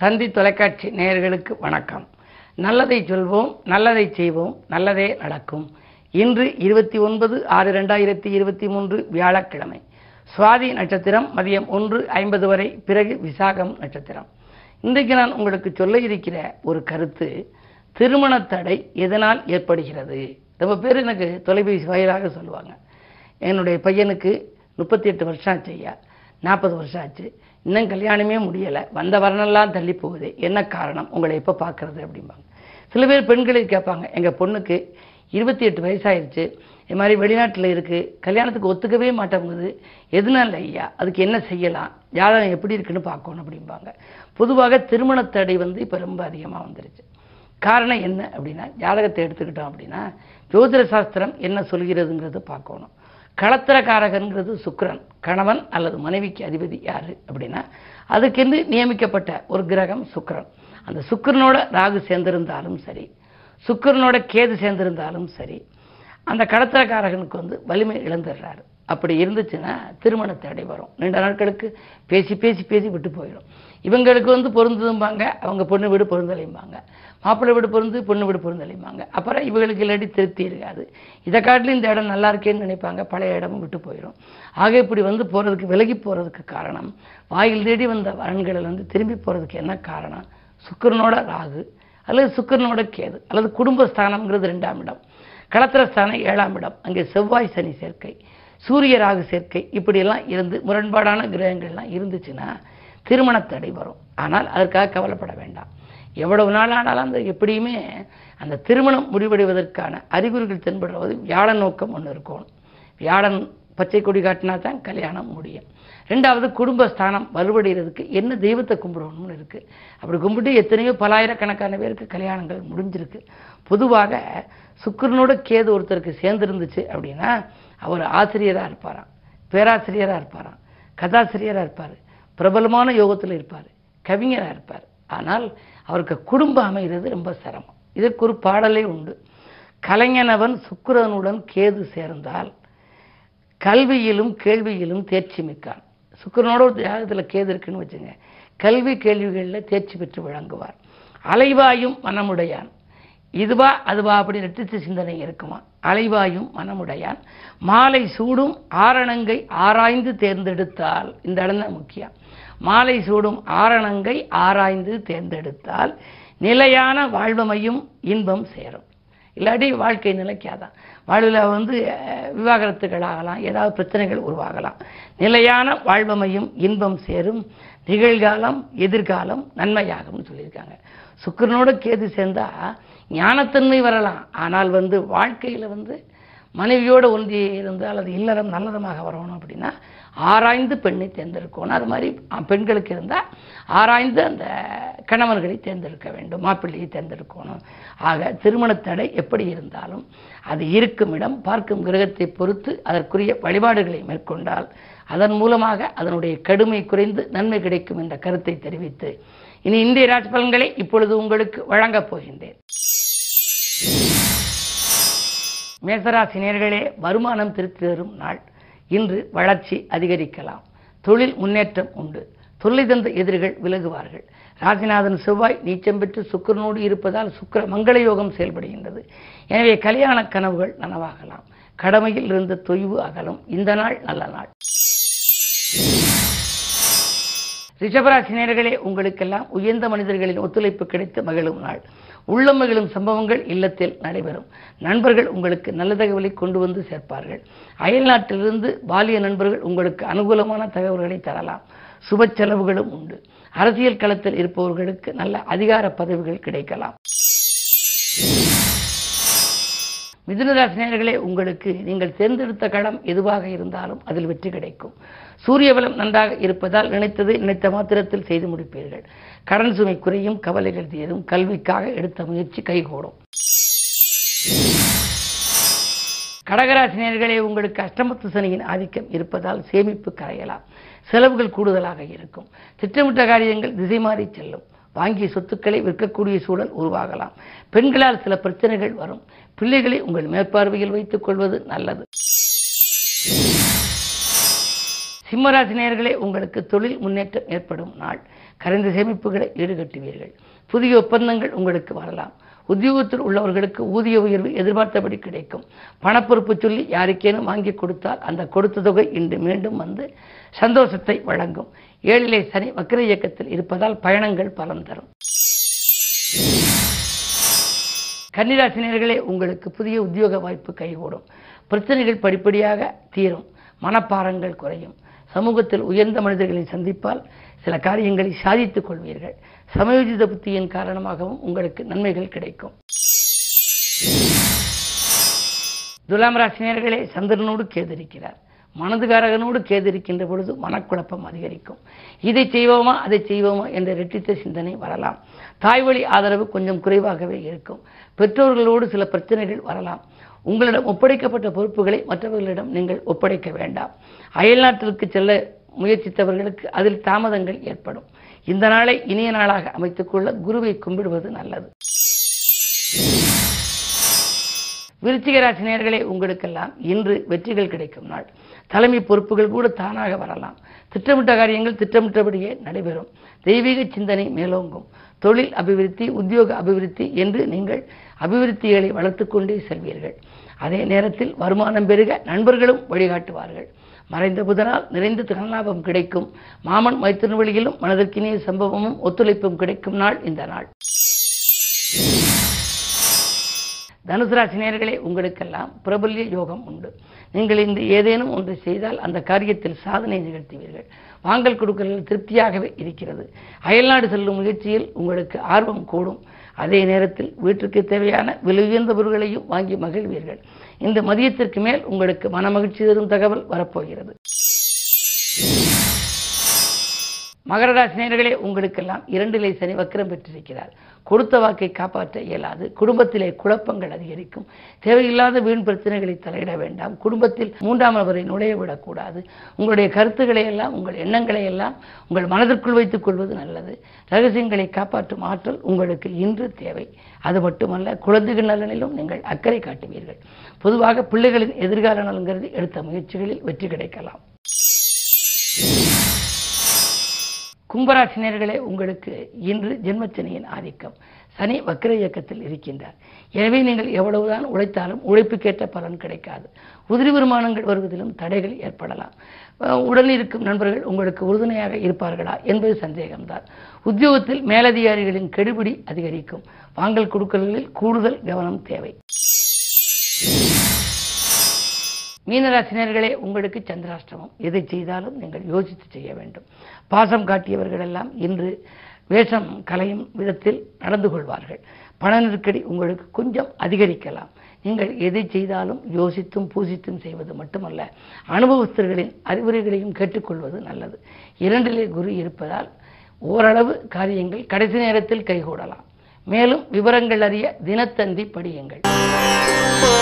தந்தி தொலைக்காட்சி நேயர்களுக்கு வணக்கம். நல்லதை சொல்வோம் நல்லதை செய்வோம் நல்லதே நடக்கும். இன்று இருபத்தி ஒன்பது ஆறு ரெண்டாயிரத்தி இருபத்தி மூன்று வியாழக்கிழமை. சுவாதி நட்சத்திரம் மதியம் ஒன்று ஐம்பது வரை பிறகு விசாகம் நட்சத்திரம். இன்றைக்கு நான் உங்களுக்கு சொல்ல இருக்கிற ஒரு கருத்து திருமண தடை எதனால் ஏற்படுகிறது? ரொம்ப பேர் எனக்கு தொலைபேசி வாயிலாக சொல்லுவாங்க. என்னுடைய பையனுக்கு முப்பத்தி எட்டு வருஷம் ஆச்சு ஐயா. நாற்பது வருஷம் ஆச்சு. இன்னும் கல்யாணமே முடியலை. வந்த வரனெல்லாம் தள்ளி போகுது. என்ன காரணம்? உங்களை எப்போ பார்க்குறது அப்படிம்பாங்க. சில பேர் பெண்களை கேட்பாங்க. எங்கள் பொண்ணுக்கு இருபத்தி எட்டு வயசாயிருச்சு. இது மாதிரி வெளிநாட்டில் இருக்குது கல்யாணத்துக்கு ஒத்துக்கவே மாட்டேங்குது. எதுனால ஐயா? அதுக்கு என்ன செய்யலாம்? ஜாதகம் எப்படி இருக்குன்னு பார்க்கணும் அப்படிம்பாங்க. பொதுவாக திருமண தடை வந்து இப்போ ரொம்ப அதிகமாக வந்துருச்சு. காரணம் என்ன அப்படின்னா ஜாதகத்தை எடுத்துக்கிட்டோம் அப்படின்னா ஜோதிட சாஸ்திரம் என்ன சொல்கிறதுங்கிறத பார்க்கணும். களத்திரக்காரகன்கிறது சுக்கரன் கணவன் அல்லது மனைவிக்கு அதிபதி யார் அப்படின்னா அதுக்கென்று நியமிக்கப்பட்ட ஒரு கிரகம் சுக்கரன் அந்த சுக்கரனோட ராகு சேர்ந்திருந்தாலும் சரி சுக்கிரனோட கேது சேர்ந்திருந்தாலும் சரி அந்த கடத்திரக்காரகனுக்கு வந்து வலிமை இழந்துடுறாரு. அப்படி இருந்துச்சுன்னா திருமண தடை வரும். நீண்ட நாட்களுக்கு பேசி பேசி பேசி விட்டு போயிடும். இவங்களுக்கு வந்து பொருந்ததும்பாங்க அவங்க பொண்ணு வீடு பொருந்தலைம்பாங்க. மாப்பிள்ளை வீடு பொருந்து பொண்ணு வீடு பொருந்தலைம்பாங்க அப்புறம் இவங்களுக்கு இல்லாட்டி திருப்தி இருக்காது. இதை காட்டிலும் இந்த இடம் நல்லா இருக்கேன்னு நினைப்பாங்க. பழைய இடமும் விட்டு போயிடும். ஆக இப்படி வந்து போகிறதுக்கு விலகி போகிறதுக்கு காரணம் வாயில் தேடி வந்த வரன்களில் வந்து திரும்பி போகிறதுக்கு என்ன காரணம்? சுக்கரனோட ராகு அல்லது சுக்கிரனோட கேது அல்லது குடும்பஸ்தானம்ங்கிறது ரெண்டாம் இடம். களத்திரஸ்தானம் ஏழாம் இடம். அங்கே செவ்வாய் சனி சேர்க்கை சூரிய ராகு சேர்க்கை. இப்படியெல்லாம் இருந்து முரண்பாடான கிரகங்கள்லாம் இருந்துச்சுன்னா திருமண தடை வரும். ஆனால் அதற்காக கவலைப்பட வேண்டாம். எவ்வளவு நாள் ஆனாலும் அந்த எப்படியுமே அந்த திருமணம் முடிவடைவதற்கான அறிகுறிகள் தென்படுவது வியாழன் நோக்கம் ஒன்று இருக்கணும் வியாழன் பச்சை கொடி காட்டினா தான் கல்யாணம் முடியும். ரெண்டாவது குடும்பஸ்தானம் வலுவடைகிறதுக்கு என்ன தெய்வத்தை கும்பிடணும்னு இருக்குது அப்படி கும்பிட்டு எத்தனையோ பலாயிரக்கணக்கான பேருக்கு கல்யாணங்கள் முடிஞ்சிருக்கு. பொதுவாக சுக்கரனோட கேது ஒருத்தருக்கு சேர்ந்துருந்துச்சு அப்படின்னா அவர் ஆசிரியராக இருப்பாராம். பேராசிரியராக இருப்பாராம். கதாசிரியராக இருப்பார். பிரபலமான யோகத்தில் இருப்பார். கவிஞராக இருப்பார். ஆனால் அவருக்கு குடும்பம் அமைகிறது ரொம்ப சிரமம். இதற்கு ஒரு பாடலே உண்டு. கலைஞனவன் சுக்கிரனுடன் கேது சேர்ந்தால் கல்வியிலும் கேள்வியிலும் தேர்ச்சி மிக்கான். சுக்கிரனோட ஒரு ஜாதகத்தில் கேது இருக்குன்னு வச்சுங்க. கல்வி கேள்விகளில் தேர்ச்சி பெற்று விளங்குவார். அலைவாயும் மனமுடையான். இதுவா அதுவா அப்படி ரெட்டித்து சிந்தனை இருக்குமா? அலைவாயும் மனமுடையான். மாலை சூடும் ஆரணங்கை ஆராய்ந்து தேர்ந்தெடுத்தால் இந்த இடம் தான் முக்கியம். மாலை சூடும் ஆரணங்கை ஆராய்ந்து தேர்ந்தெடுத்தால் நிலையான வாழ்வமையும் இன்பம் சேரும். இல்லாட்டி வாழ்க்கை நிலைக்காதான். வாழ்வில் வந்து அஹ், விவாகரத்துகள் ஆகலாம் ஏதாவது பிரச்சனைகள் உருவாகலாம். நிலையான வாழ்வமையும் இன்பம் சேரும். நிகழ்காலம் எதிர்காலம் நன்மையாகும்னு சொல்லியிருக்காங்க. சுக்கிரனோட கேது சேர்ந்தா ஞானத்தன்மை வரலாம். ஆனால் வந்து வாழ்க்கையில் வந்து மனைவியோடு ஒன்றி இருந்தால் அது இல்லறம் நல்லறமாக வரணும் அப்படின்னா ஆராய்ந்து பெண்ணை தேர்ந்தெடுக்கணும். அது மாதிரி பெண்களுக்கு இருந்தால் ஆராய்ந்து அந்த கணவன்களை தேர்ந்தெடுக்க வேண்டும் மாப்பிள்ளையை தேர்ந்தெடுக்கணும். ஆக திருமண தடை எப்படி இருந்தாலும் அது இருக்கும் இடம் பார்க்கும் கிரகத்தை பொறுத்து அதற்குரிய வழிபாடுகளை மேற்கொண்டால் அதன் மூலமாக அதனுடைய கடுமை குறைந்து நன்மை கிடைக்கும் என்ற கருத்தை தெரிவித்து இனி இந்திய ராஜ் பலன்களை இப்பொழுது உங்களுக்கு வழங்கப் போகின்றேன். மேசராசினியர்களே வருமானம் திருத்தி தரும் நாள். இன்று வளர்ச்சி அதிகரிக்கலாம். தொழில் முன்னேற்றம் உண்டு. தொல்லை தந்த எதிரிகள் விலகுவார்கள். ராசிநாதன் செவ்வாய் நீச்சம் பெற்று சுக்கிரனோடு இருப்பதால் சுக்கர மங்கள யோகம் செயல்படுகின்றது. எனவே கல்யாண கனவுகள் நனவாகலாம். கடமையில் இருந்த தொய்வு அகலும். இந்த நாள் நல்ல நாள். ரிஷபராசி நேர்களே உங்களுக்கெல்லாம் உயர்ந்த மனிதர்களின் ஒத்துழைப்பு கிடைத்து மகிழும் நாள். உள்ளம் மகிழும் சம்பவங்கள் இல்லத்தில் நடைபெறும். நண்பர்கள் உங்களுக்கு நல்ல தகவலை கொண்டு வந்து சேர்ப்பார்கள். அயல் நாட்டிலிருந்து பாலிய நண்பர்கள் உங்களுக்கு அனுகூலமான தகவல்களை தரலாம். சுப செலவுகளும் உண்டு. அரசியல் களத்தில் இருப்பவர்களுக்கு நல்ல அதிகார பதவிகள் கிடைக்கலாம். மிதுனராசினியர்களே உங்களுக்கு நீங்கள் தேர்ந்தெடுத்த களம் எதுவாக இருந்தாலும் அதில் வெற்றி கிடைக்கும். சூரிய பலம் நன்றாக இருப்பதால் நினைத்தது நினைத்த மாத்திரத்தில் செய்து முடிப்பீர்கள். கடன் சுமை குறையும் கவலைகள் தீரும் கல்விக்காக எடுத்த முயற்சி கைகூடும். கடகராசினியர்களே உங்களுக்கு அஷ்டமத்து சனியின் ஆதிக்கம் இருப்பதால் சேமிப்பு கரையலாம். செலவுகள் கூடுதலாக இருக்கும். திட்டமிட்ட காரியங்கள் திசை மாறி செல்லும். வாங்கிய சொத்துக்களை விற்கக்கூடிய சூழல் உருவாகலாம். பெண்களால் சில பிரச்சனைகள் வரும். பிள்ளைகளை உங்கள் மேற்பார்வையில் வைத்துக் கொள்வது நல்லது. சிம்மராசினியர்களே உங்களுக்கு தொழில் முன்னேற்றம் ஏற்படும் நாள். கரைந்த சேமிப்புகளை ஈடுகட்டுவீர்கள். புதிய ஒப்பந்தங்கள் உங்களுக்கு வரலாம். உத்தியோகத்தில் உள்ளவர்களுக்கு ஊதிய உயர்வு எதிர்பார்த்தபடி கிடைக்கும். பணப்பொறுப்பு சொல்லி யாருக்கேனும் வாங்கி கொடுத்தால் அந்த கொடுத்த தொகை இன்று மீண்டும் வந்து சந்தோஷத்தை வழங்கும். ஏழிலே சனி வக்கர இயக்கத்தில் இருப்பதால் பயணங்கள் பலன் தரும். கன்னிராசினியர்களே உங்களுக்கு புதிய உத்தியோக வாய்ப்பு கைகூடும். பிரச்சனைகள் படிப்படியாக தீரும். மனப்பாரங்கள் குறையும். சமூகத்தில் உயர்ந்த மனிதர்களை சந்திப்பால் சில காரியங்களை சாதித்துக் கொள்வீர்கள். சமயோஜித புத்தியின் காரணமாகவும் உங்களுக்கு நன்மைகள் கிடைக்கும். துலாம் ராசினியர்களே சந்திரனோடு கேதிருக்கிறார். மனதுகாரகனோடு கேதிருக்கின்ற பொழுது மனக்குழப்பம் அதிகரிக்கும். இதை செய்வோமா அதை செய்வோமா என்ற ரெட்டித்த சிந்தனை வரலாம். தாய்வழி ஆதரவு கொஞ்சம் குறைவாகவே இருக்கும். பெற்றோர்களோடு சில பிரச்சனைகள் வரலாம். உங்களிடம் ஒப்படைக்கப்பட்ட பொறுப்புகளை மற்றவர்களிடம் நீங்கள் ஒப்படைக்க வேண்டாம். அயல்நாட்டிற்கு செல்ல முயற்சித்தவர்களுக்கு அதில் தாமதங்கள் ஏற்படும். இந்த நாளை இனிய நாளாக அமைத்துக்கொள்ள குருவை கும்பிடுவது நல்லது. விருச்சிகராசி நேர்களே உங்களுக்கெல்லாம் இன்று வெற்றிகள் கிடைக்கும் நாள். தலைமை பொறுப்புகள் கூட தானாக வரலாம். திட்டமிட்ட காரியங்கள் திட்டமிட்டபடியே நடைபெறும். தெய்வீக சிந்தனை மேலோங்கும். தொழில் அபிவிருத்தி உத்தியோக அபிவிருத்தி என்று நீங்கள் அபிவிருத்திகளை வளர்த்துக்கொண்டே செல்வீர்கள். அதே நேரத்தில் வருமானம் பெருக நண்பர்களும் வழிகாட்டுவார்கள். மறைந்த புதனால் நிறைந்த தனலாபம் கிடைக்கும். மாமன் மைத்திரன் வழியிலும் மனதிற்கினிய சம்பவமும் ஒத்துழைப்பும் கிடைக்கும் நாள் இந்த நாள். தனுசு ராசினியர்களே உங்களுக்கெல்லாம் பிரபல்ய யோகம் உண்டு. நீங்கள் இந்த ஏதேனும் ஒன்று செய்தால் அந்த காரியத்தில் சாதனை நிகழ்த்துவீர்கள். வாங்கல் கொடுக்கல் திருப்தியாகவே இருக்கிறது. அயல்நாடு செல்லும் முயற்சியில் உங்களுக்கு ஆர்வம் கூடும். அதே நேரத்தில் வீட்டிற்கு தேவையான விலை உயர்ந்த பொருட்களையும் வாங்கி மகிழ்வீர்கள். இந்த மதியத்திற்கு மேல் உங்களுக்கு மனமகிழ்ச்சி தரும் தகவல் வரப்போகிறது. மகர ராசினியர்களே உங்களுக்கெல்லாம் இரண்டிலே சனி வக்கரம் பெற்றிருக்கிறார். கொடுத்த வாக்கை காப்பாற்ற இயலாது. குடும்பத்திலே குழப்பங்கள் அதிகரிக்கும். தேவையில்லாத வீண் பிரச்சனைகளை தலையிட வேண்டாம். குடும்பத்தில் மூன்றாம் நபரை நுழைய விடக்கூடாது. உங்களுடைய கருத்துக்களை எல்லாம் உங்கள் எண்ணங்களை எல்லாம் உங்கள் மனதிற்குள் வைத்துக் கொள்வது நல்லது. ரகசியங்களை காப்பாற்றும் ஆற்றல் உங்களுக்கு இன்று தேவை. அது மட்டுமல்ல குழந்தைகள் நலனிலும் நீங்கள் அக்கறை காட்டுவீர்கள். பொதுவாக பிள்ளைகளின் எதிர்கால நலங்கிறது எடுத்த முயற்சிகளில் வெற்றி கிடைக்கலாம். கும்பராசினியர்களே உங்களுக்கு இன்று ஜென்மச்சனியின் ஆதிக்கம். சனி வக்கர இயக்கத்தில் இருக்கின்றார். எனவே நீங்கள் எவ்வளவுதான் உழைத்தாலும் உழைப்புக்கேற்ற பலன் கிடைக்காது. உதிரி வருமானங்கள் வருவதிலும் தடைகள் ஏற்படலாம். அஹ் இருக்கும் நண்பர்கள் உங்களுக்கு உறுதுணையாக இருப்பார்களா என்பது சந்தேகம்தான். உத்தியோகத்தில் மேலதிகாரிகளின் கெடுபிடி அதிகரிக்கும். வாங்கல் கொடுக்கல்களில் கூடுதல் கவனம் தேவை. மீனராசினியர்களே உங்களுக்கு சந்திராஷ்டமம். எதை செய்தாலும் நீங்கள் யோசித்து செய்ய வேண்டும். பாசம் காட்டியவர்கள் எல்லாம் இன்று வேஷம் கலையும் விதத்தில் நடந்து கொள்வார்கள். பண நெருக்கடி உங்களுக்கு கொஞ்சம் அதிகரிக்கலாம். நீங்கள் எதை செய்தாலும் யோசித்தும் பூசித்தும் செய்வது மட்டுமல்ல அனுபவஸ்தர்களின் அறிவுரைகளையும் கேட்டுக்கொள்வது நல்லது. இரண்டிலே குரு இருப்பதால் ஓரளவு காரியங்கள் கடைசி நேரத்தில் கைகூடலாம். மேலும் விவரங்கள் அறிய தினத்தந்தி படியுங்கள்.